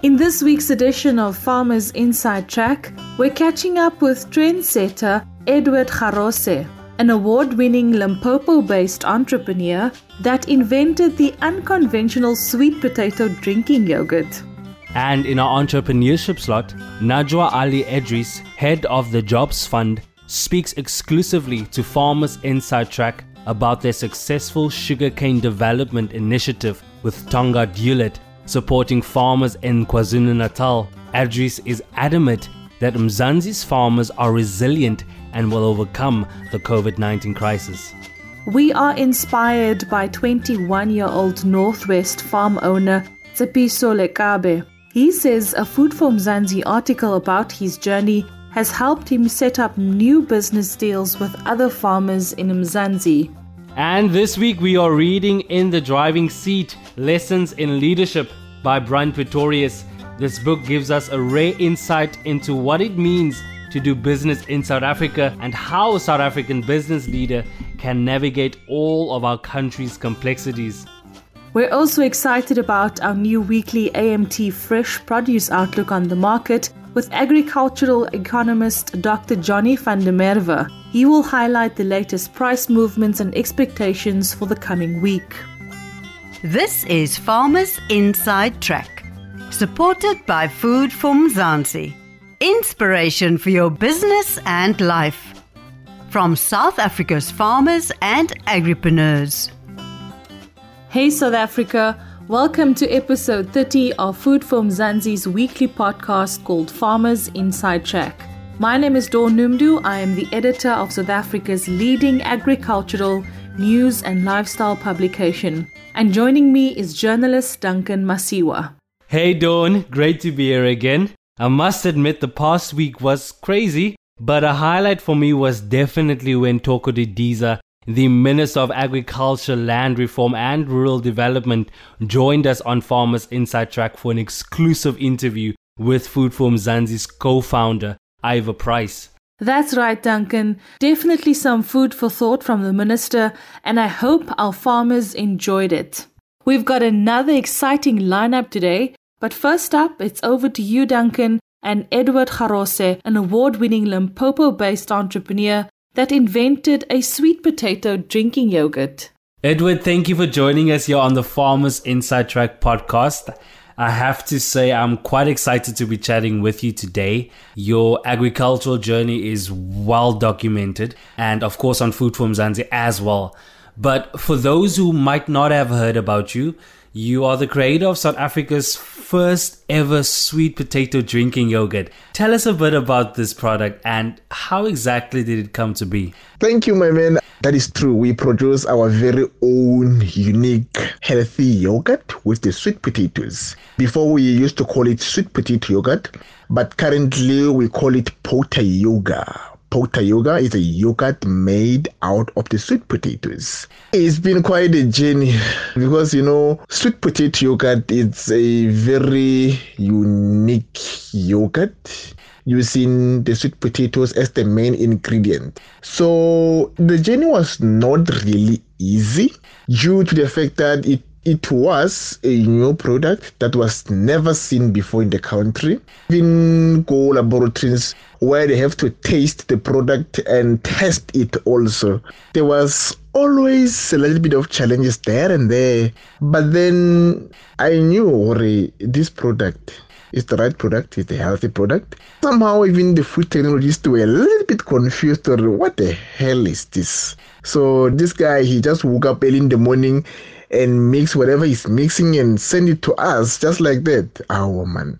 In this week's edition of Farmers Inside Track, we're catching up with trendsetter Edward Garose, an award winning Limpopo based entrepreneur that invented the unconventional sweet potato drinking yogurt. And in our entrepreneurship slot, Najwa Allie-Edries, head of the Jobs Fund, speaks exclusively to Farmers Inside Track about their successful sugarcane development initiative with Tongaat Hulett supporting farmers in KwaZulu Natal. Adris is adamant that Mzansi's farmers are resilient and will overcome the COVID 19 crisis. We are inspired by 21 year old Northwest farm owner Tsepiso Lekabe. He says a Food for Mzansi article about his journey has helped him set up new business deals with other farmers in Mzansi. And this week we are reading In the Driving Seat Lessons in Leadership by Brian Pretorius. This book gives us a rare insight into what it means to do business in South Africa and how a South African business leader can navigate all of our country's complexities. We're also excited about our new weekly AMT Fresh Produce Outlook on the market with agricultural economist Dr. Johnny van der Merwe. He will highlight the latest price movements and expectations for the coming week. This is Farmers Inside Track, supported by Food for Mzansi. Inspiration for your business and life. From South Africa's farmers and agripreneurs. Hey South Africa, welcome to episode 30 of Food for Mzansi's weekly podcast called Farmers Inside Track. My name is Dawn Noemdoe. I am the editor of South Africa's leading agricultural, news, and lifestyle publication and joining me is journalist Duncan Masiwa. Hey Dawn, great to be here again. I must admit the past week was crazy, but a highlight for me was definitely when Thoko Didiza, the Minister of Agriculture, Land Reform and Rural Development, joined us on Farmers Inside Track for an exclusive interview with Food for Mzansi's co-founder, Ivor Price. That's right, Duncan. Definitely some food for thought from the minister, and I hope our farmers enjoyed it. We've got another exciting lineup today, but first up, it's over to you, Duncan, and Edward Garose, an award winning Limpopo based entrepreneur that invented a sweet potato drinking yogurt. Edward, thank you for joining us here on the Farmers Inside Track podcast. I have to say, I'm quite excited to be chatting with you today. Your agricultural journey is well documented, and of course, on Food for Mzansi as well. But for those who might not have heard about you, you are the creator of South Africa's first ever sweet potato drinking yogurt. Tell us a bit about this product and how exactly did it come to be? Thank you, my man. That is true. We produce our very own unique healthy yogurt with the sweet potatoes. Before we used to call it sweet potato yogurt, but currently we call it Pota Yoga. Pota Yoga is a yogurt made out of the sweet potatoes. It's been quite a journey because you know, sweet potato yogurt is a very unique yogurt using the sweet potatoes as the main ingredient. So the journey was not really easy due to the fact that it it was a new product that was never seen before in the country. Even go laboratories where they have to taste the product and test it also. There was always a little bit of challenges there and there. But then I knew already this product is the right product, is the healthy product. Somehow even the food technologists were a little bit confused or what the hell is this? So this guy he just woke up early in the morning and mix whatever he's mixing and send it to us just like that. Ah, oh man,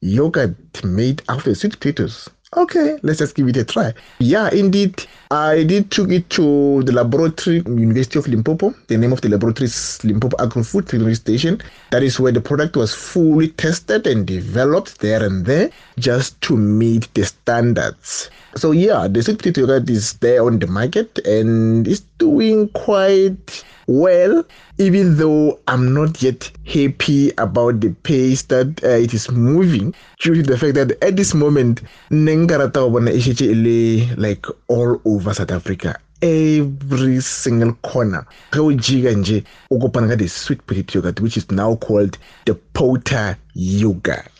yogurt made out of sweet potatoes. Okay, let's just give it a try. Yeah, indeed, I did took it to the laboratory, University of Limpopo. The name of the laboratory is Limpopo Agro Food Technology Station. That is where the product was fully tested and developed there and there just to meet the standards. So yeah, the sweet potato yogurt is there on the market and it's doing quite well, even though I'm not yet happy about the pace that uh, it is moving, due to the fact that at this moment, like all over South Africa. every single corner. Ge jika nje the sweet potato yogurt, which is now called the Pota yogurt.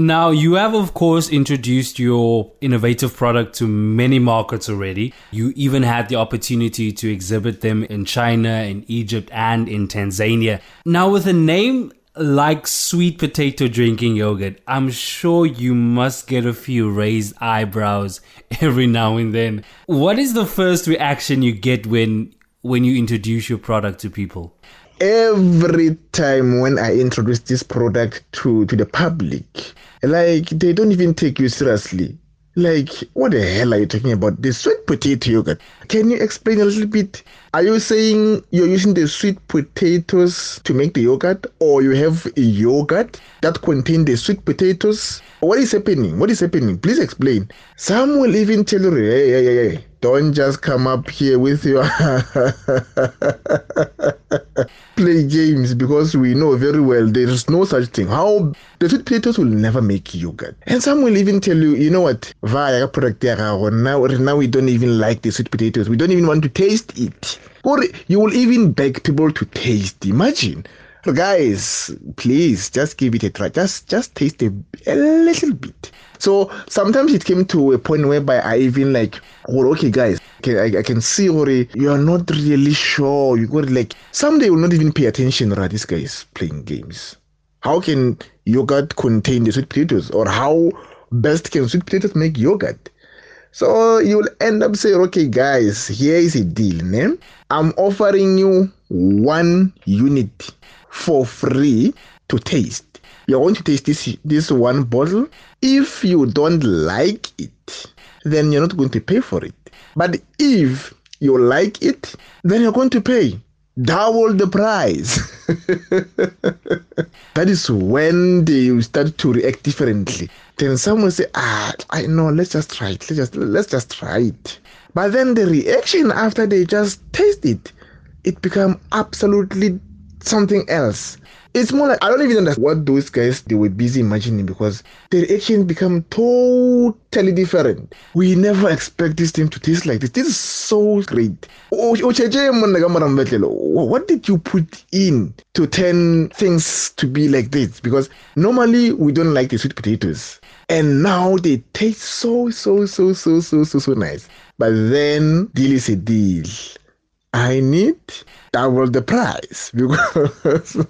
Now, you have, of course, introduced your innovative product to many markets already. You even had the opportunity to exhibit them in China, in Egypt, and in Tanzania. Now, with a name like sweet potato drinking yogurt, I'm sure you must get a few raised eyebrows every now and then. What is the first reaction you get when when you introduce your product to people? Every time when I introduce this product to, to the public, like they don't even take you seriously. Like, what the hell are you talking about? The sweet potato yogurt. Can you explain a little bit? Are you saying you're using the sweet potatoes to make the yogurt, or you have a yogurt that contains the sweet potatoes? What is happening? What is happening? Please explain. Some will even tell you, hey, hey, hey, don't just come up here with your play games because we know very well there is no such thing. How the sweet potatoes will never make yogurt. And some will even tell you, you know what, via product now now we don't even like the sweet potatoes. We don't even want to taste it. Or you will even beg people to taste. Imagine guys, please just give it a try. Just just taste a, a little bit. So sometimes it came to a point whereby I even like, well, okay, guys, okay, I, I can see or you are not really sure. You got like someday will not even pay attention. Right, this guy is playing games. How can yogurt contain the sweet potatoes, or how best can sweet potatoes make yogurt? So you'll end up saying, okay, guys, here is a deal. Ne? I'm offering you one unit for free to taste. You're going to taste this this one bottle. If you don't like it, then you're not going to pay for it. But if you like it, then you're going to pay double the price. that is when they start to react differently. Then someone say, "Ah, I know. Let's just try it. Let's just let's just try it." But then the reaction after they just taste it, it become absolutely something else. It's more like I don't even understand what those guys they were busy imagining because the reaction become totally different. We never expect this thing to taste like this. This is so great. What did you put in to turn things to be like this? Because normally we don't like the sweet potatoes. And now they taste so so so so so so so nice. But then deal is a deal. I need double the price because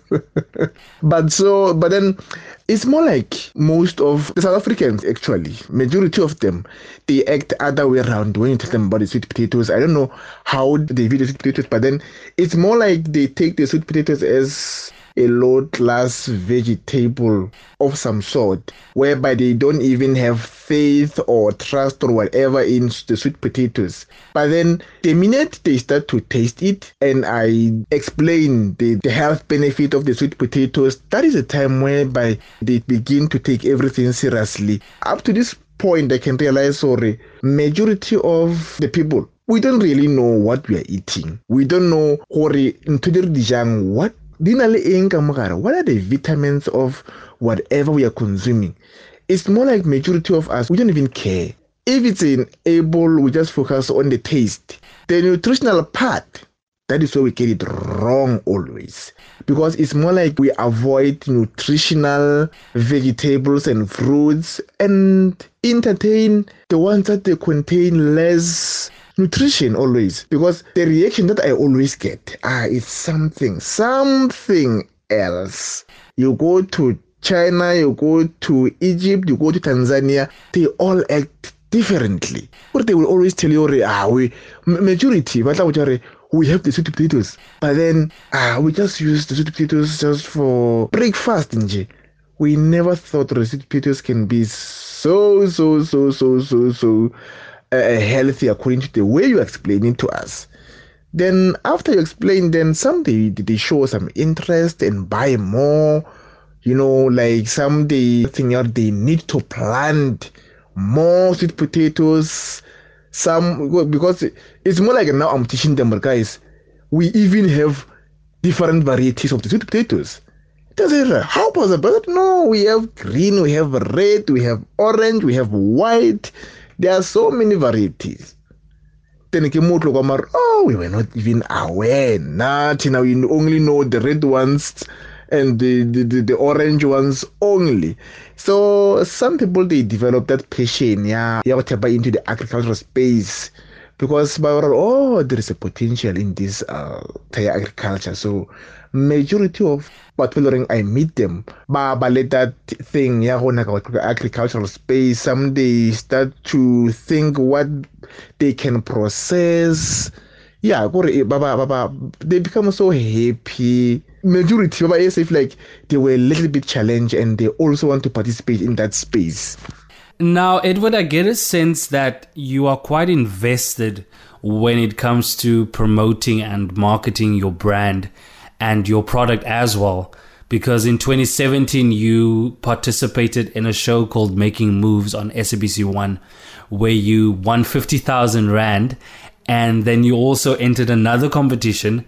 but so but then it's more like most of the South Africans actually majority of them they act other way around when you tell them about the sweet potatoes. I don't know how they view the sweet potatoes but then it's more like they take the sweet potatoes as a low class vegetable of some sort, whereby they don't even have faith or trust or whatever in the sweet potatoes. But then the minute they start to taste it and I explain the, the health benefit of the sweet potatoes, that is a time whereby they begin to take everything seriously. Up to this point, I can realize, sorry, majority of the people we don't really know what we are eating. We don't know what di na le eng ka mogare? What are the vitamins of whatever we are consuming? It's more like majority of us. We don't even care. If it's in able we just focus on the taste. The nutritional part that is where we get it wrong always. Because it's more like we avoid nutritional vegetables and fruits and entertain the ones that they contain less nutrition always because the reaction that I always get ah is something something else. You go to China, you go to Egypt, you go to Tanzania, they all act differently. But they will always tell you, ah, we majority, but we have the sweet potatoes, but then ah, we just use the sweet potatoes just for breakfast, nje. We never thought the sweet potatoes can be so so so so so so uh, healthy according to the way you explain it to us. Then after you explain, then some they, they show some interest and buy more. You know, like some they think out they need to plant more sweet potatoes. Some because it's more like now I'm teaching them, guys, we even have different varieties of the sweet potatoes. Does it how possible? No, we have green, we have red, we have orange, we have white. There are so many varieties. then ke mo tlo kwa oh we were not even aware nathi now you only know the red ones and the, the, the, the, orange ones only. So some people they develop that passion, yeah, yeah, to buy into the agricultural space because oh there is a potential in this uh agriculture. So majority of but following I meet them, but let that thing, yeah, agricultural space, some they start to think what they can process. Yeah kore baba baba they become so happy. Majority baba yes if like they were a little bit challenged and they also want to participate in that space. Now edward i get a sense that you are quite invested when it comes to promoting and marketing your brand and your product as well because in 2017 you participated in a show called Making Moves on SABC1 where you won 50,000 rand and then you also entered another competition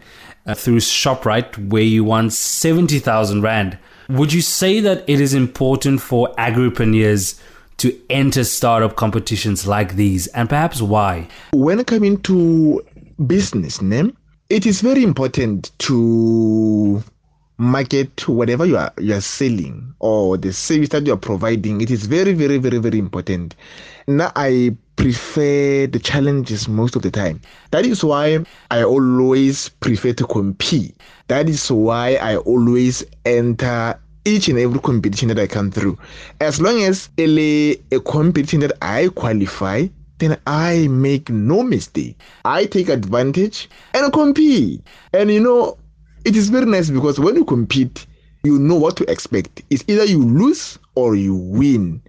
uh, through ShopRite where you won 70,000 Rand. Would you say that it is important for agripreneurs to enter startup competitions like these and perhaps why? When coming to business, name, it is very important to market whatever you are you are selling or the service that you are providing. It is very, very, very, very important. Now I prefer the challenges most of the time. That is why I always prefer to compete. That is why I always enter each and every competition that I come through. As long as a, competition that I qualify, then I make no mistake. I take advantage and compete. And you know, it is very nice because when you compete, you know what to expect. It's either you lose or you win.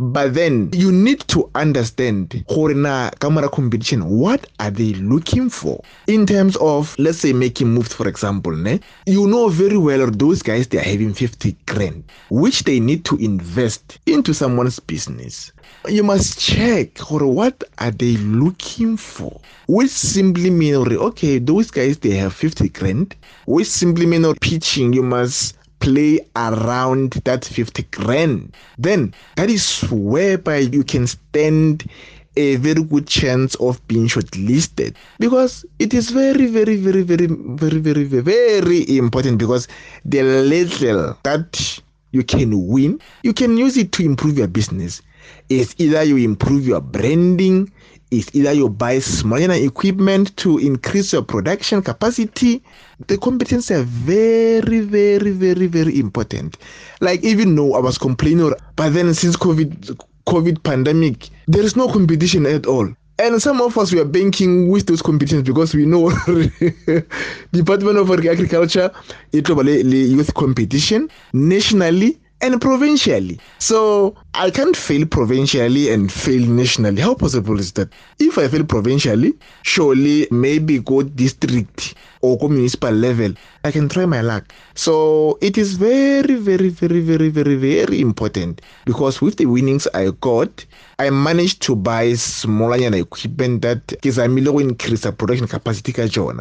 But then you need to understand Horina camera competition, what are they looking for? In terms of let's say making moves, for example, ne? you know very well those guys they are having 50 grand, which they need to invest into someone's business. You must check or what are they looking for? Which simply mean okay, those guys they have 50 grand, which simply mean pitching, you must play around that 50 grand, then that is whereby you can stand a very good chance of being shortlisted because it is very, very, very, very, very, very, very, very important because the little that you can win, you can use it to improve your business. It's either you improve your branding, is either you buy smaller equipment to increase your production capacity. The competence are very, very, very, very important. Like even though I was complaining, but then since COVID, COVID pandemic, there is no competition at all. And some of us we are banking with those competitions because we know Department of Agriculture, it will youth competition nationally and provincially. So I can't fail provincially and fail nationally. How possible is that? If I fail provincially, surely maybe go district or go municipal level, I can try my luck. So it is very, very, very, very, very, very important because with the winnings I got, I managed to buy smaller equipment that is a million increase the production capacity.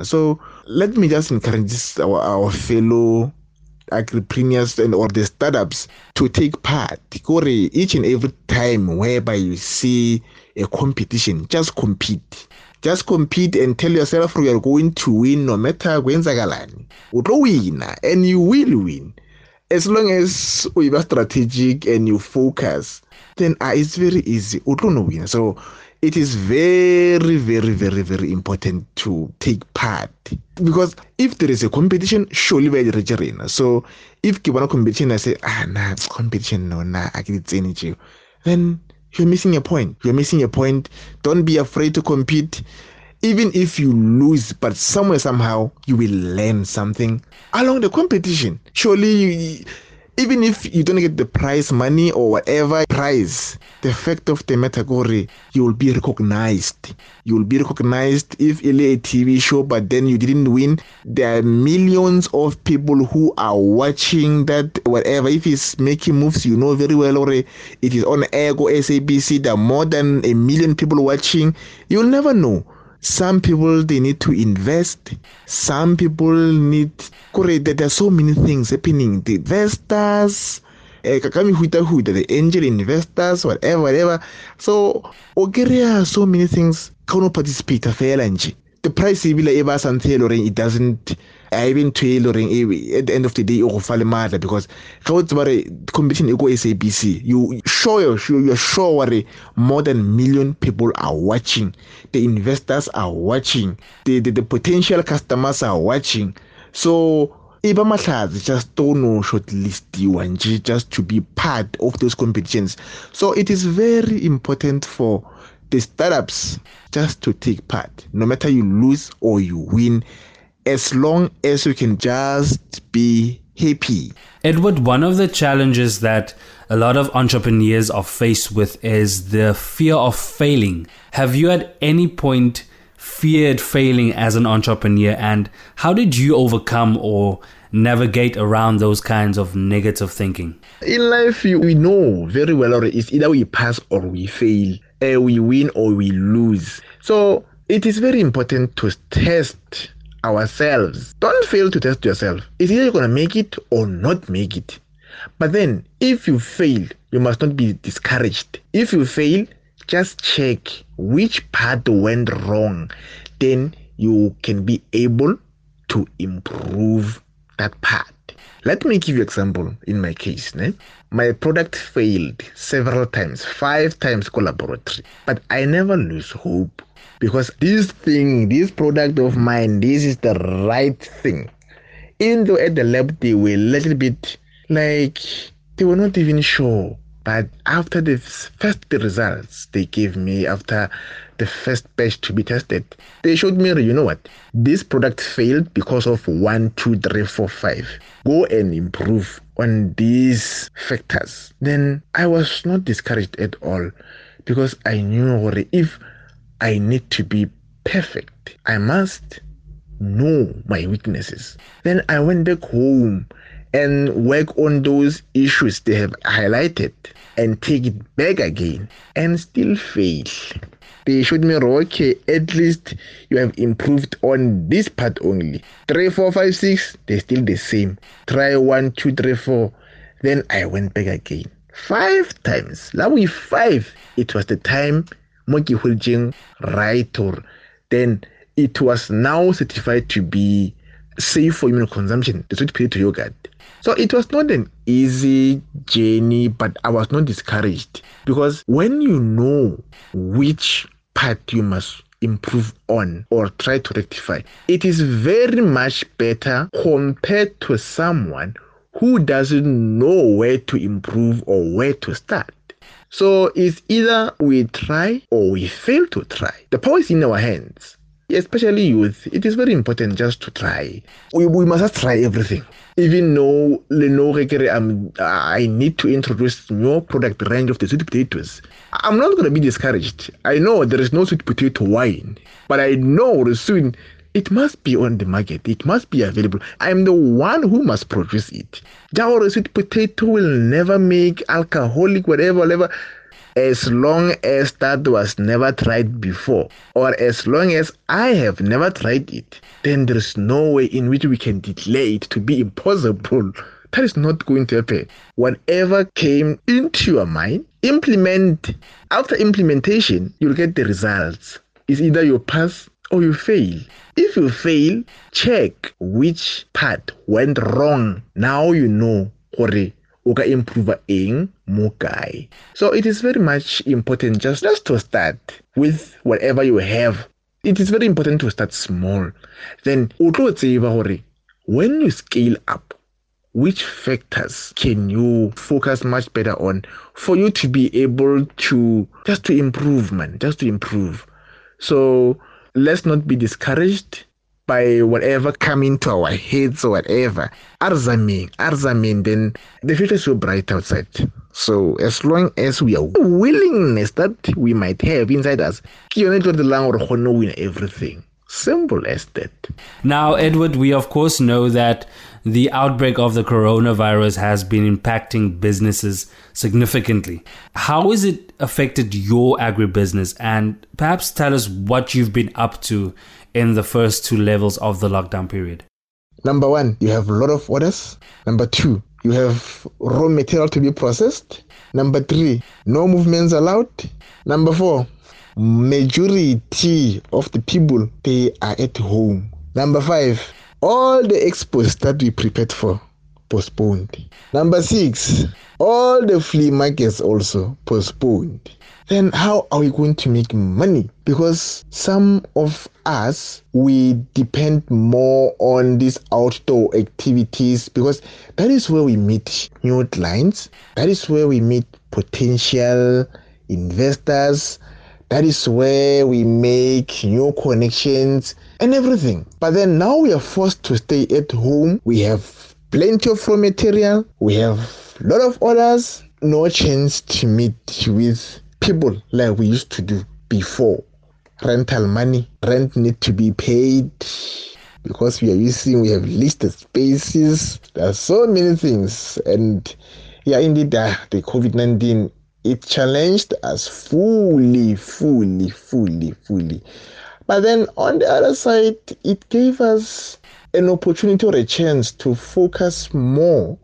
So let me just encourage this, our, our fellow agripreneurs and or the startups to take part. Kore each and every time whereby you see a competition just compete. Just compete and tell yourself you are going to win no matter kwenzakalani. Wina and you will win. As long as you are strategic and you focus then uh, it's very easy. Win so it is very, very, very, very important to take part. Because if there is a competition, surely we are So if you want a competition, I say, ah, nah, competition, no, nah, I get energy. Then you're missing a point. You're missing a point. Don't be afraid to compete. Even if you lose, but somewhere, somehow, you will learn something along the competition. Surely you even if you don't get the prize money or whatever prize, the fact of the matter, you will be recognized. You will be recognized if it's a TV show, but then you didn't win. There are millions of people who are watching that, whatever. If it's making moves, you know very well, or it is on Ego SABC, there are more than a million people watching. You'll never know some people they need to invest. Some people need correct. there are so many things happening. The investors eh, the angel investors whatever whatever. So okay so many things. O participate the price ebile e ba santse e loreng it doesn't a even ntho e loreng at the end of the day o go fa le maatla because ga o tseba re competition e ko sabc you sure you're, sure more than million people are watching. The investors are watching. The, the, the potential customers are watching. So e ba mahlatse just to shortlistiwa nje just to be part of those competitions. So it is very important for the startups just to take part. No matter you lose or you win as long as you can just be happy. Edward, one of the challenges that a lot of entrepreneurs are faced with is the fear of failing. Have you at any point feared failing as an entrepreneur and how did you overcome or navigate around those kinds of negative thinking? In life, we know very well it's either we pass or we fail, uh, we win or we lose. So it is very important to test ourselves. Don't fail to test yourself. It's either you're going to make it or not make it. But then, if you fail, you must not be discouraged. If you fail, just check which part went wrong. Then you can be able to improve that part. Let me give you an example in my case. Ne? My product failed several times, five times laboratory, but I never lose hope because this thing, this product of mine, this is the right thing. Even though at the lab they were a little bit like they were not even sure. But after the first results they gave me after the first batch to be tested, they showed me, you know what, this product failed because of one, two, three, four, five. Go and improve on these factors. Then I was not discouraged at all because I knew if I need to be perfect. I must know my weaknesses. Then I went back home and work on those issues they have highlighted and take it back again and still fail. They showed me, okay, at least you have improved on this part only. Three, four, five, six, they're still the same. Try one, two, three, four. Then I went back again. Five times. Now with five, it was the time mo ke right or then it was now certified to be safe for human consumption the sweet potato yogurt so it was not an easy journey but i was not discouraged because when you know which part you must improve on or try to rectify it is very much better compared to someone who doesn't know where to improve or where to start so it's either we try or we fail to try. The power is in our hands. Especially youth, it is very important just to try. We, we must just try everything. Even though um, I need to introduce new product range of the sweet potatoes, I'm not going to be discouraged. I know there is no sweet potato wine, but I know soon it must be on the market. It must be available. I'm the one who must produce it. Jawara sweet potato will never make alcoholic, whatever, whatever, as long as that was never tried before, or as long as I have never tried it, then there's no way in which we can declare it to be impossible. That is not going to happen. Whatever came into your mind, implement. After implementation, you'll get the results. It's either you pass or you fail. If you fail, check which part went wrong. Now you know gore ka improve mo kae. So it is very much important just, just to start with whatever you have. It is very important to start small. Then when you scale up which factors can you focus much better on for you to be able to just to improve man just to improve so let's not be discouraged by whatever come into our heads or whatever. Arzaming, arzaming, then the future is so bright outside. So as long as we are willingness that we might have inside us, win everything. Simple as that. Now, Edward, we of course know that the outbreak of the coronavirus has been impacting businesses significantly. How has it affected your agribusiness? And perhaps tell us what you've been up to in the first two levels of the lockdown period. Number one, you have a lot of orders. Number two, you have raw material to be processed. Number three, no movements allowed. Number four, majority of the people they are at home. Number five, all the expos that we prepared for postponed. Number six, all the flea markets also postponed. Then how are we going to make money? Because some of us we depend more on these outdoor activities because that is where we meet new clients. That is where we meet potential investors. That is where we make new connections and everything. But then now we are forced to stay at home. We have plenty of raw material. We have a lot of orders. No chance to meet with people like we used to do before. Rental money, rent need to be paid because we are using, we have listed spaces. There are so many things. And yeah, indeed, uh, the COVID 19, it challenged us fully, fully, fully, fully. But then on the other side, it gave us an opportunity or a chance to focus more.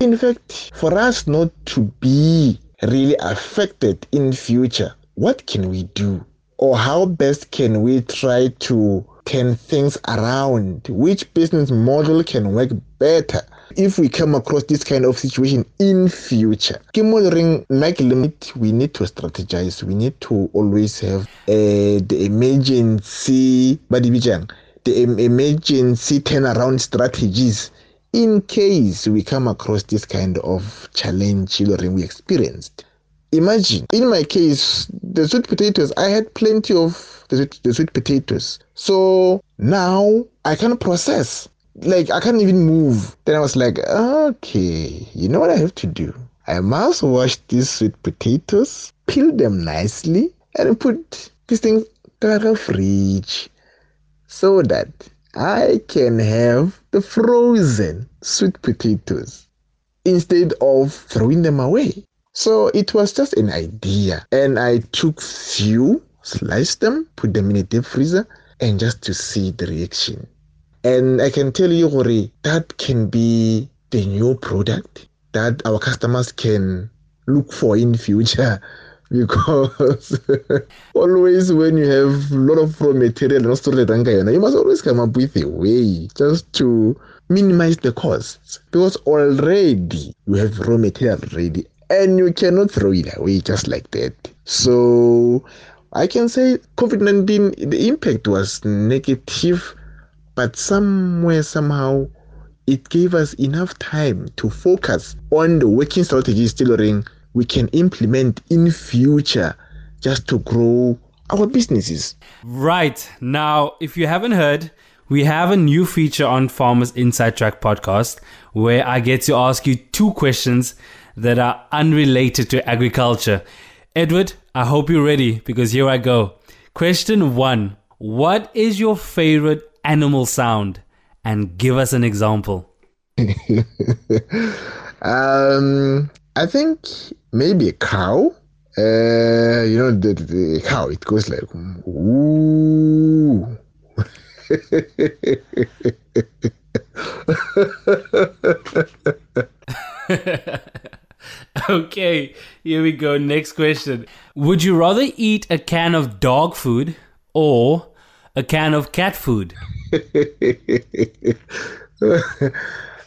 In fact, for us not to be really affected in future, what can we do? Or how best can we try to turn things around? Which business model can work better? If we come across this kind of situation in future, Kimuring like limit we need to strategize. We need to always have uh, the emergency, the emergency turnaround strategies in case we come across this kind of challenge we experienced. Imagine, in my case, the sweet potatoes, I had plenty of the sweet, the sweet potatoes. So now I can process. Like, I can't even move. Then I was like, okay, you know what I have to do? I must wash these sweet potatoes, peel them nicely, and put this thing in the fridge so that I can have the frozen sweet potatoes instead of throwing them away. So it was just an idea. And I took few, sliced them, put them in a deep freezer, and just to see the reaction. And I can tell you, Hori, that can be the new product that our customers can look for in future because always when you have a lot of raw material you must always come up with a way just to minimize the costs because already you have raw material ready and you cannot throw it away just like that so i can say covid-19 the impact was negative but somewhere somehow it gave us enough time to focus on the working strategies tailoring we can implement in future just to grow our businesses. Right. Now, if you haven't heard, we have a new feature on Farmers Inside Track podcast where I get to ask you two questions that are unrelated to agriculture. Edward, I hope you're ready because here I go. Question one What is your favorite animal sound? And give us an example. um, I think maybe a cow. Uh, you know the, the cow. It goes like ooh. okay, here we go. Next question. Would you rather eat a can of dog food or a can of cat food?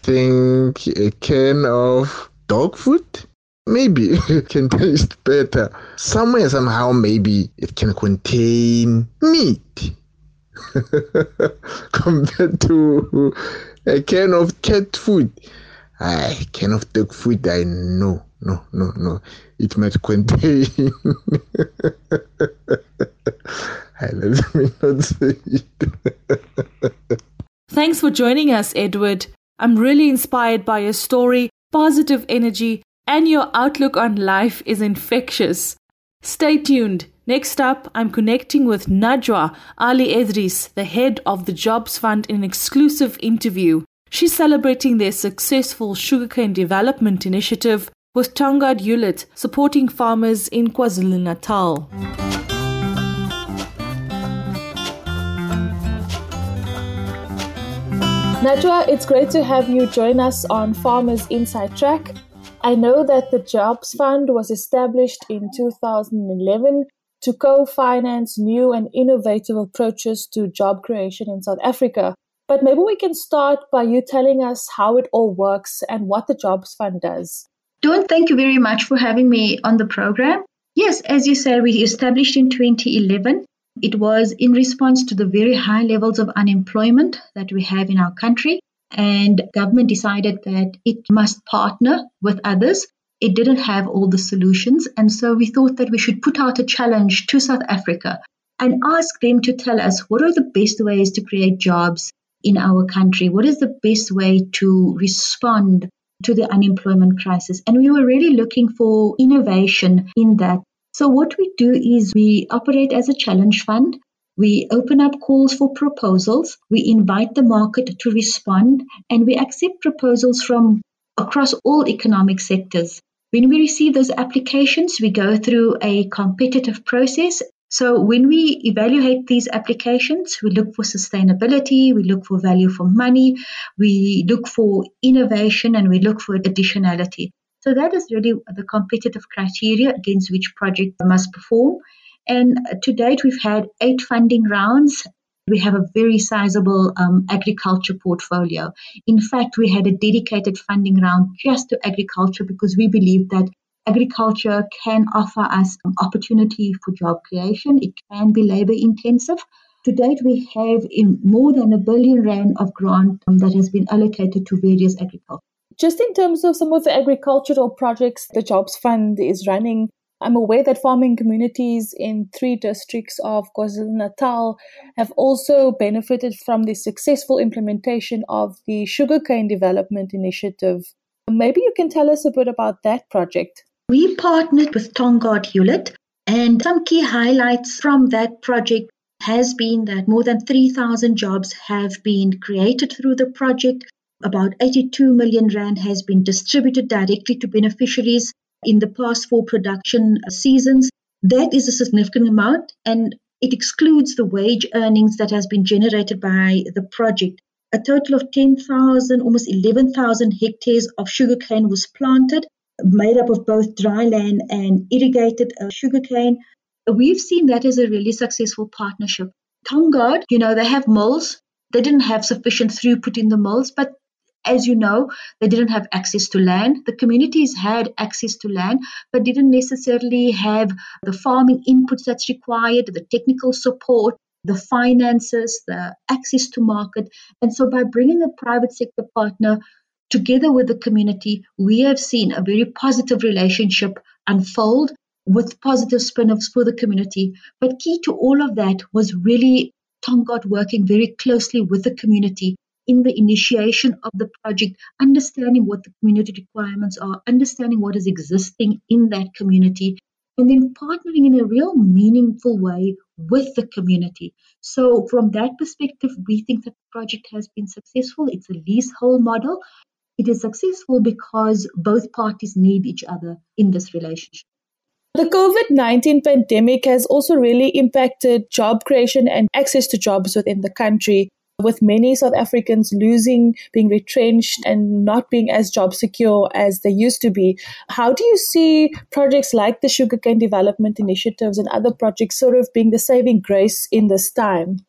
think a can of dog food maybe it can taste better. Somewhere, somehow, maybe it can contain meat compared to a can of cat food. I cannot take food, I know. No, no, no. It might contain. Let me not say it. Thanks for joining us, Edward. I'm really inspired by your story, positive energy, and your outlook on life is infectious. Stay tuned. Next up, I'm connecting with Najwa Allie-Edries, the head of the Jobs Fund, in an exclusive interview. She's celebrating their successful sugarcane development initiative with Tongaat Hulett supporting farmers in KwaZulu Natal. Najwa, it's great to have you join us on Farmers Inside Track. I know that the Jobs Fund was established in 2011 to co finance new and innovative approaches to job creation in South Africa. But maybe we can start by you telling us how it all works and what the Jobs Fund does. Dawn, thank you very much for having me on the program. Yes, as you said, we established in 2011. It was in response to the very high levels of unemployment that we have in our country. And government decided that it must partner with others it didn't have all the solutions. And so we thought that we should put out a challenge to South Africa and ask them to tell us what are the best ways to create jobs in our country? What is the best way to respond to the unemployment crisis? And we were really looking for innovation in that. So, what we do is we operate as a challenge fund. We open up calls for proposals. We invite the market to respond and we accept proposals from across all economic sectors. When we receive those applications, we go through a competitive process. So when we evaluate these applications, we look for sustainability, we look for value for money, we look for innovation, and we look for additionality. So that is really the competitive criteria against which project must perform. And to date, we've had eight funding rounds we have a very sizable um, agriculture portfolio. In fact, we had a dedicated funding round just to agriculture because we believe that agriculture can offer us an opportunity for job creation. It can be labor intensive. To date, we have in more than a billion rand of grant um, that has been allocated to various agriculture. Just in terms of some of the agricultural projects the Jobs Fund is running, I'm aware that farming communities in three districts of KwaZulu Natal have also benefited from the successful implementation of the Sugarcane Development Initiative. Maybe you can tell us a bit about that project. We partnered with Tongaat Hulett, and some key highlights from that project has been that more than 3,000 jobs have been created through the project. About 82 million rand has been distributed directly to beneficiaries in the past four production seasons. That is a significant amount and it excludes the wage earnings that has been generated by the project. A total of 10,000, almost 11,000 hectares of sugarcane was planted, made up of both dry land and irrigated uh, sugarcane. We've seen that as a really successful partnership. Tongaat, you know, they have mills. They didn't have sufficient throughput in the mills, but as you know, they didn't have access to land. The communities had access to land, but didn't necessarily have the farming inputs that's required, the technical support, the finances, the access to market. And so, by bringing a private sector partner together with the community, we have seen a very positive relationship unfold with positive spin offs for the community. But key to all of that was really Tongaat working very closely with the community in the initiation of the project, understanding what the community requirements are, understanding what is existing in that community, and then partnering in a real meaningful way with the community. So, from that perspective, we think that the project has been successful. It's a leasehold model. It is successful because both parties need each other in this relationship. The COVID 19 pandemic has also really impacted job creation and access to jobs within the country with many South Africans losing, being retrenched, and not being as job secure as they used to be. How do you see projects like the sugarcane development initiatives and other projects sort of being the saving grace in this time?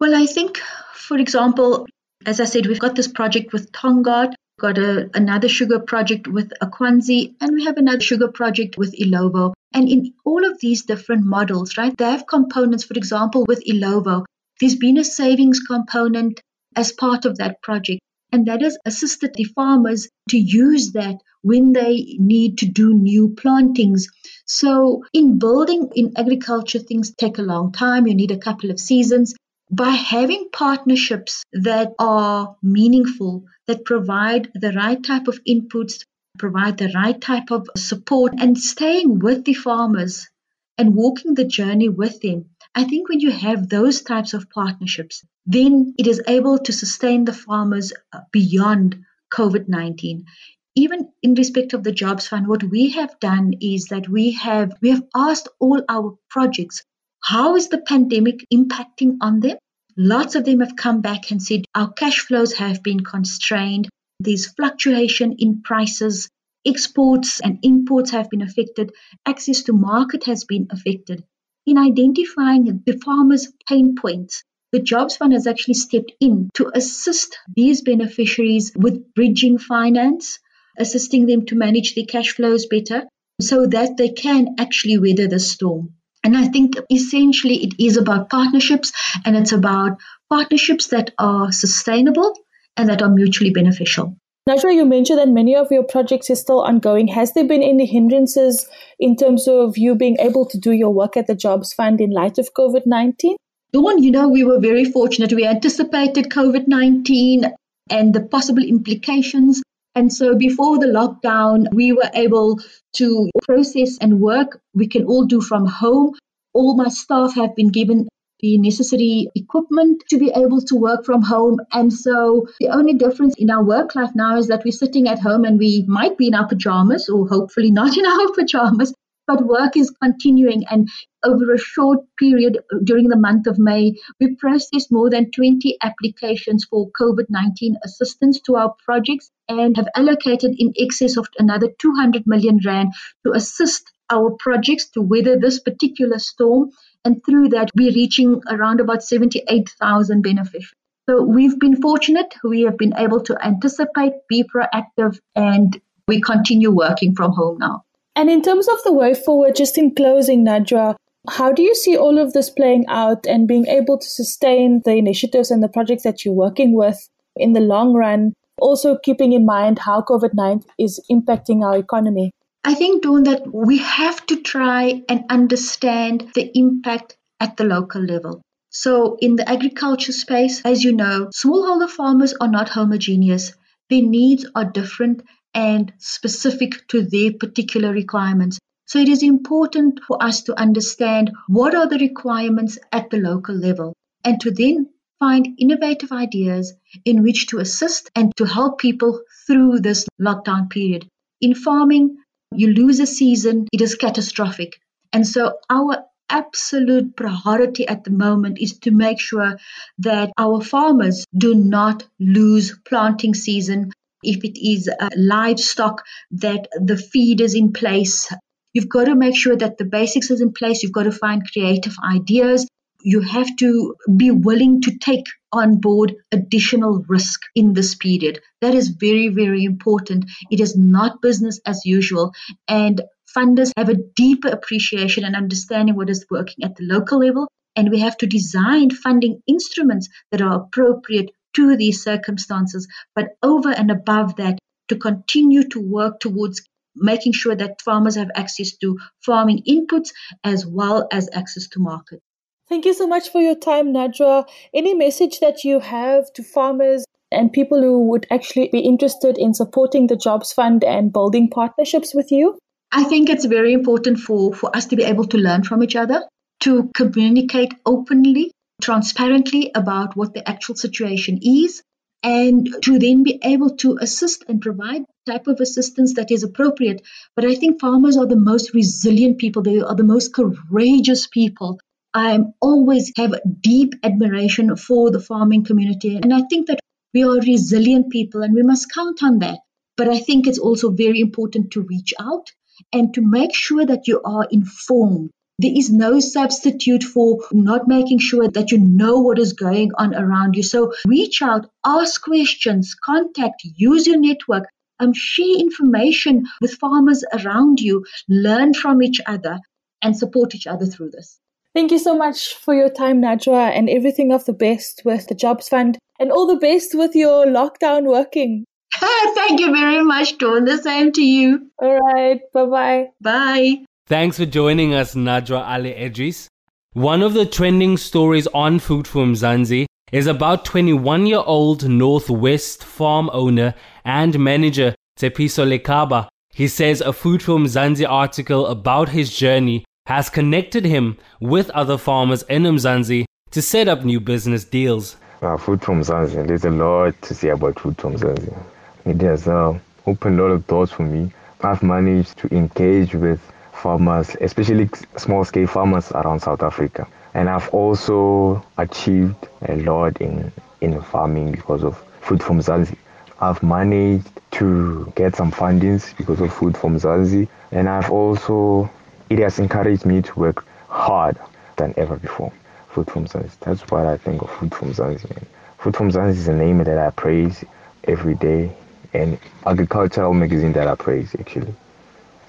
Well, I think, for example, as I said, we've got this project with Tongaat, got a, another sugar project with Akwanzi, and we have another sugar project with Illovo. And in all of these different models, right, they have components, for example, with Illovo, there's been a savings component as part of that project, and that has assisted the farmers to use that when they need to do new plantings. So, in building in agriculture, things take a long time. You need a couple of seasons. By having partnerships that are meaningful, that provide the right type of inputs, provide the right type of support, and staying with the farmers and walking the journey with them, I think when you have those types of partnerships, then it is able to sustain the farmers uh, beyond COVID 19. Even in respect of the Jobs Fund, what we have done is that we have we have asked all our projects, how is the pandemic impacting on them? Lots of them have come back and said our cash flows have been constrained. There's fluctuation in prices. Exports and imports have been affected. Access to market has been affected in identifying the farmers' pain points. The Jobs Fund has actually stepped in to assist these beneficiaries with bridging finance, assisting them to manage their cash flows better so that they can actually weather the storm. And I think essentially it is about partnerships and it's about partnerships that are sustainable and that are mutually beneficial. Najwa, you mentioned that many of your projects are still ongoing. Has there been any hindrances in terms of you being able to do your work at the Jobs Fund in light of COVID 19? Dawn, you know, we were very fortunate. We anticipated COVID 19 and the possible implications. And so before the lockdown, we were able to process and work. We can all do from home. All my staff have been given the necessary equipment to be able to work from home. And so the only difference in our work life now is that we're sitting at home and we might be in our pajamas or hopefully not in our pajamas, but work is continuing. And over a short period during the month of May, we processed more than 20 applications for COVID 19 assistance to our projects and have allocated in excess of another 200 million Rand to assist our projects to weather this particular storm. And through that, we're reaching around about 78,000 beneficiaries. So we've been fortunate. We have been able to anticipate, be proactive, and we continue working from home now. And in terms of the way forward, just in closing, Najwa, how do you see all of this playing out and being able to sustain the initiatives and the projects that you're working with in the long run, also keeping in mind how COVID 19 is impacting our economy? I think, Dawn, that we have to try and understand the impact at the local level. So, in the agriculture space, as you know, smallholder farmers are not homogeneous. Their needs are different and specific to their particular requirements. So it is important for us to understand what are the requirements at the local level and to then find innovative ideas in which to assist and to help people through this lockdown period. In farming, you lose a season, it is catastrophic. And so our absolute priority at the moment is to make sure that our farmers do not lose planting season, if it is livestock, that the feed is in place. You've got to make sure that the basics is in place. You've got to find creative ideas. You have to be willing to take on board additional risk in this period. That is very, very important. It is not business as usual. And funders have a deeper appreciation and understanding what is working at the local level. And we have to design funding instruments that are appropriate to these circumstances, but over and above that, to continue to work towards making sure that farmers have access to farming inputs as well as access to market. Thank you so much for your time, Najwa. Any message that you have to farmers and people who would actually be interested in supporting the Jobs Fund and building partnerships with you? I think it's very important for, for us to be able to learn from each other, to communicate openly transparently about what the actual situation is and to then be able to assist and provide type of assistance that is appropriate. But i think farmers are the most resilient people. They are the most courageous people. I always have deep admiration for the farming community. And i think that we are resilient people and we must count on that. But i think it's also very important to reach out and to make sure that you are informed there is no substitute for not making sure that you know what is going on around you. So reach out, ask questions, contact, use your network, um, share information with farmers around you, learn from each other, and support each other through this. Thank you so much for your time, Najwa, and everything of the best with the Jobs Fund and all the best with your lockdown working. Thank you very much, Dawn. The same to you. All right. Bye-bye. Bye. Thanks for joining us, Najwa Allie-Edries. One of the trending stories on Food for Mzansi is about 21 year old Northwest farm owner and manager Tsepiso Lekaba. He says a Food for Mzansi article about his journey has connected him with other farmers in Mzansi to set up new business deals. Uh, food from Mzansi, there's a lot to say about Food from Mzansi. It has uh, opened a lot of doors for me. I've managed to engage with farmers, especially small scale farmers around South Africa. And I've also achieved a lot in, in farming because of Food from Mzansi. I've managed to get some fundings because of Food from Mzansi. And I've also, it has encouraged me to work hard than ever before. Food from Mzansi. That's what I think of Food from Mzansi, man. Food from Mzansi is a name that I praise every day and agricultural magazine that I praise actually.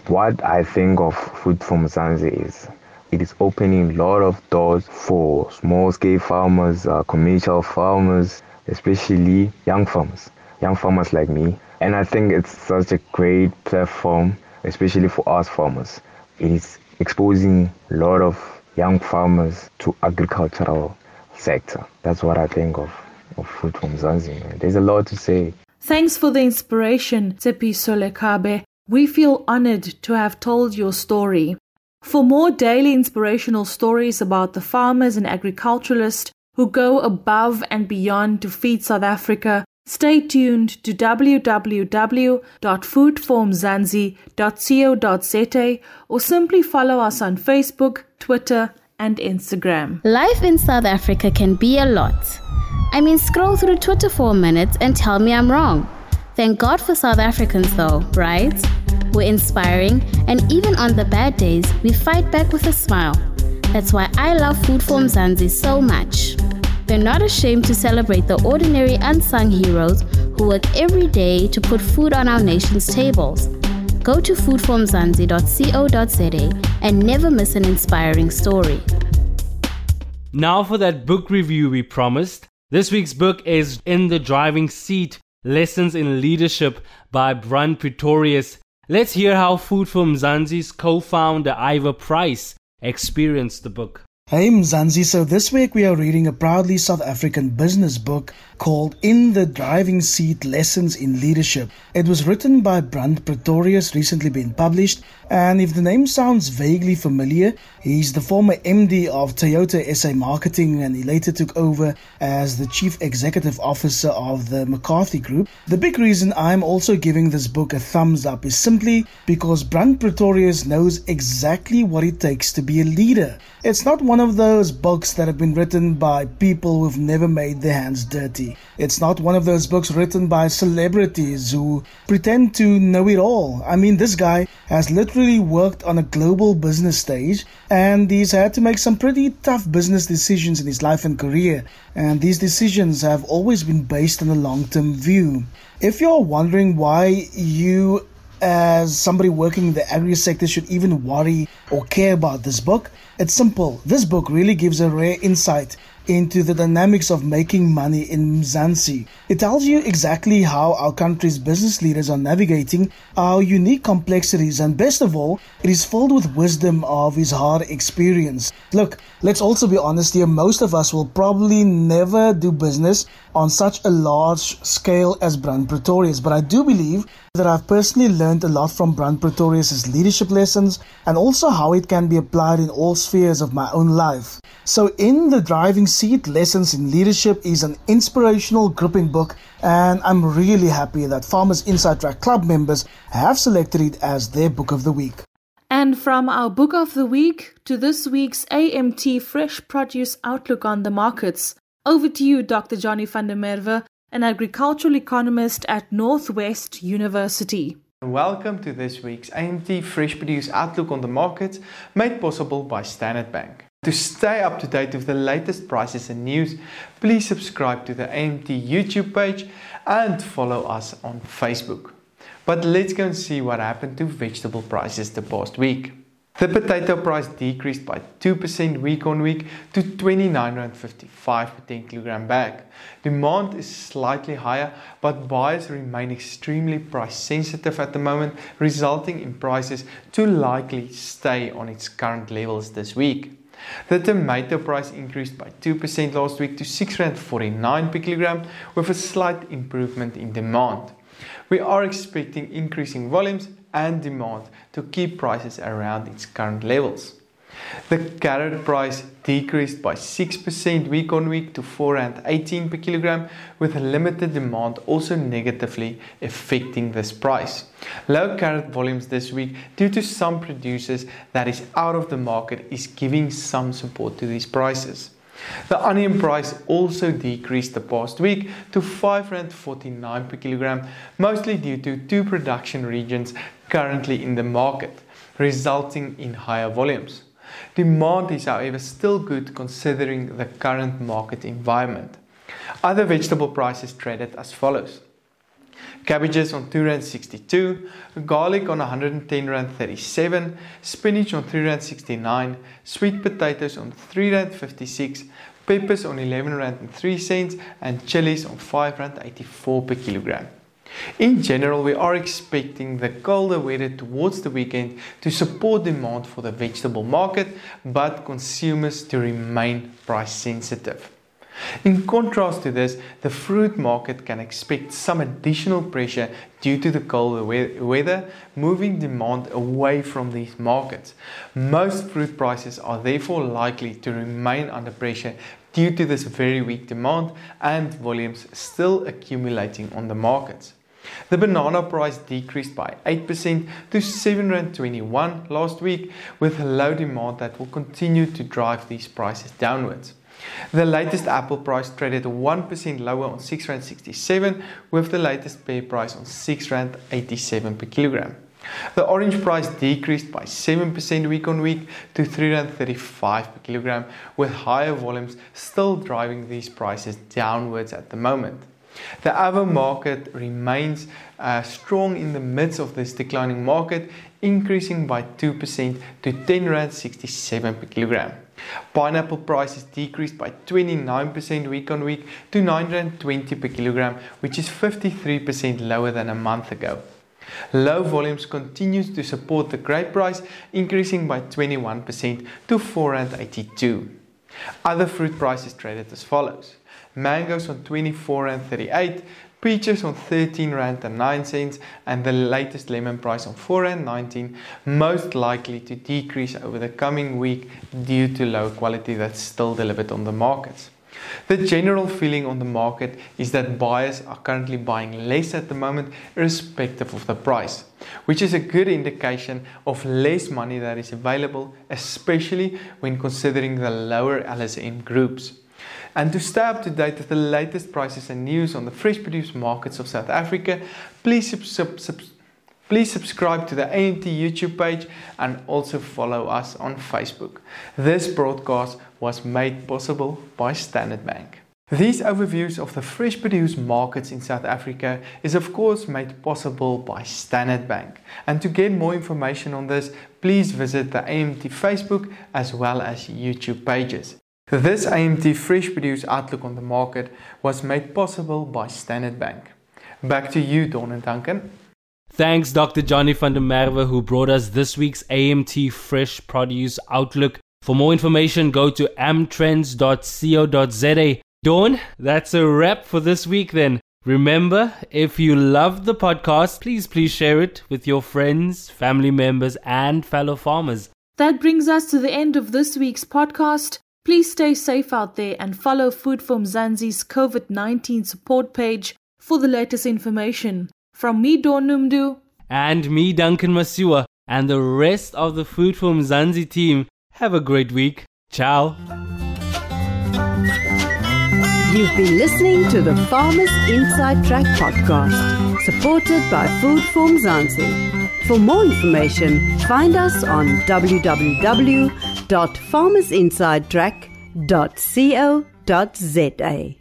What I think of Food from Mzansi is it is opening a lot of doors for small scale farmers, uh, commercial farmers, especially young farmers, young farmers like me. And I think it's such a great platform, especially for us farmers. It is exposing a lot of young farmers to agricultural sector. That's what I think of, of Food from Mzansi. There's a lot to say. Thanks for the inspiration, Tsepiso Lekabe. We feel honored to have told your story. For more daily inspirational stories about the farmers and agriculturalists who go above and beyond to feed South Africa, stay tuned to www.foodformzansi.co.za or simply follow us on Facebook, Twitter, and Instagram. Life in South Africa can be a lot. I mean, scroll through Twitter for a minute and tell me I'm wrong. Thank God for South Africans, though, right? We're inspiring, and even on the bad days, we fight back with a smile. That's why I love Food for Mzansi so much. They're not ashamed to celebrate the ordinary unsung heroes who work every day to put food on our nation's tables. Go to foodformzansi.co.za and never miss an inspiring story. Now for that book review we promised. This week's book is In the Driving Seat Lessons in Leadership by Brand Pretorius. Let's hear how Food for Mzansi's co founder Ivor Price experienced the book. Hey Mzansi, so this week we are reading a proudly South African business book called In the Driving Seat Lessons in Leadership. It was written by Brand Pretorius, recently been published, and if the name sounds vaguely familiar, he's the former MD of Toyota SA Marketing and he later took over as the Chief Executive Officer of the McCarthy Group. The big reason I'm also giving this book a thumbs up is simply because Brand Pretorius knows exactly what it takes to be a leader. It's not one of those books that have been written by people who've never made their hands dirty. It's not one of those books written by celebrities who pretend to know it all. I mean, this guy has literally worked on a global business stage and he's had to make some pretty tough business decisions in his life and career. And these decisions have always been based on a long term view. If you're wondering why you as somebody working in the agri sector should even worry or care about this book? It's simple. This book really gives a rare insight into the dynamics of making money in Mzansi. It tells you exactly how our country's business leaders are navigating our unique complexities, and best of all, it is filled with wisdom of his hard experience. Look, let's also be honest here, most of us will probably never do business on such a large scale as Brand Pretorius, but I do believe that I've personally learned a lot from Brand Pretorius' leadership lessons and also how it can be applied in all spheres of my own life. So, in the driving seat, Lessons in Leadership is an inspirational gripping book, and I'm really happy that Farmers Inside Track Club members have selected it as their book of the week. And from our book of the week to this week's AMT Fresh Produce Outlook on the Markets, over to you, Dr. Johnny van der Merwe, an agricultural economist at Northwest University. Welcome to this week's AMT Fresh Produce Outlook on the Market, made possible by Standard Bank. To stay up to date with the latest prices and news, please subscribe to the AMT YouTube page and follow us on Facebook. But let's go and see what happened to vegetable prices the past week. The potato price decreased by 2% week on week to 29.55 per 10 kilogram bag. Demand is slightly higher, but buyers remain extremely price sensitive at the moment, resulting in prices to likely stay on its current levels this week. The tomato price increased by 2% last week to 6.49 per kilogram, with a slight improvement in demand. We are expecting increasing volumes and demand to keep prices around its current levels. The carrot price decreased by 6% week on week to 418 per kilogram, with limited demand also negatively affecting this price. Low carrot volumes this week, due to some producers that is out of the market, is giving some support to these prices. The onion price also decreased the past week to 5.49 per kilogram, mostly due to two production regions currently in the market, resulting in higher volumes. Demand is, however, still good considering the current market environment. Other vegetable prices traded as follows. Cabbages on 2 rand 62, garlic on 110 rand 37, spinach on 3 rand 69, sweet potatoes on 3 rand 56, peppers on 11 rand and 3 cents, and chilies on 5 rand 84 per kilogram. In general, we are expecting the colder weather towards the weekend to support demand for the vegetable market, but consumers to remain price sensitive. In contrast to this, the fruit market can expect some additional pressure due to the colder weather, moving demand away from these markets. Most fruit prices are therefore likely to remain under pressure due to this very weak demand and volumes still accumulating on the markets. The banana price decreased by 8% to 7.21 last week with low demand that will continue to drive these prices downwards. The latest apple price traded 1% lower on 6 rand 67 with the latest pear price on 6 rand 87 per kilogram. The orange price decreased by 7% week on week to 3 rand 35 per kilogram with higher volumes still driving these prices downwards at the moment. The avo market remains uh, strong in the midst of this declining market, increasing by 2% to 10 rand 67 per kilogram. Pineapple prices decreased by 29% week on week to 920 per kilogram, which is 53% lower than a month ago. Low volumes continues to support the grape price, increasing by 21% to 482. Other fruit prices traded as follows mangoes on 24 and 38, peaches on 13 rand and 9 cents, and the latest lemon price on 4 and 19, most likely to decrease over the coming week due to low quality that's still delivered on the markets. The general feeling on the market is that buyers are currently buying less at the moment, irrespective of the price, which is a good indication of less money that is available, especially when considering the lower LSM groups. And to stay up to date with the latest prices and news on the fresh produce markets of South Africa, please sub- sub- sub- Please subscribe to the AMT YouTube page and also follow us on Facebook. This broadcast was made possible by Standard Bank. These overviews of the fresh produce markets in South Africa is of course made possible by Standard Bank. And to get more information on this, please visit the AMT Facebook as well as YouTube pages. This AMT Fresh Produce outlook on the market was made possible by Standard Bank. Back to you, Dawn and Duncan. Thanks, Dr. Johnny van der Merwe, who brought us this week's AMT Fresh Produce Outlook. For more information, go to amtrends.co.za. Dawn, that's a wrap for this week then. Remember, if you loved the podcast, please, please share it with your friends, family members, and fellow farmers. That brings us to the end of this week's podcast. Please stay safe out there and follow Food for Mzansi's COVID 19 support page for the latest information. From me, Dawn Noemdoe. And me, Duncan Masiwa, and the rest of the Food for Mzansi team. Have a great week. Ciao. You've been listening to the Farmers Inside Track podcast, supported by Food for Mzansi. For more information, find us on www www.farmersinsidetrack.co.za.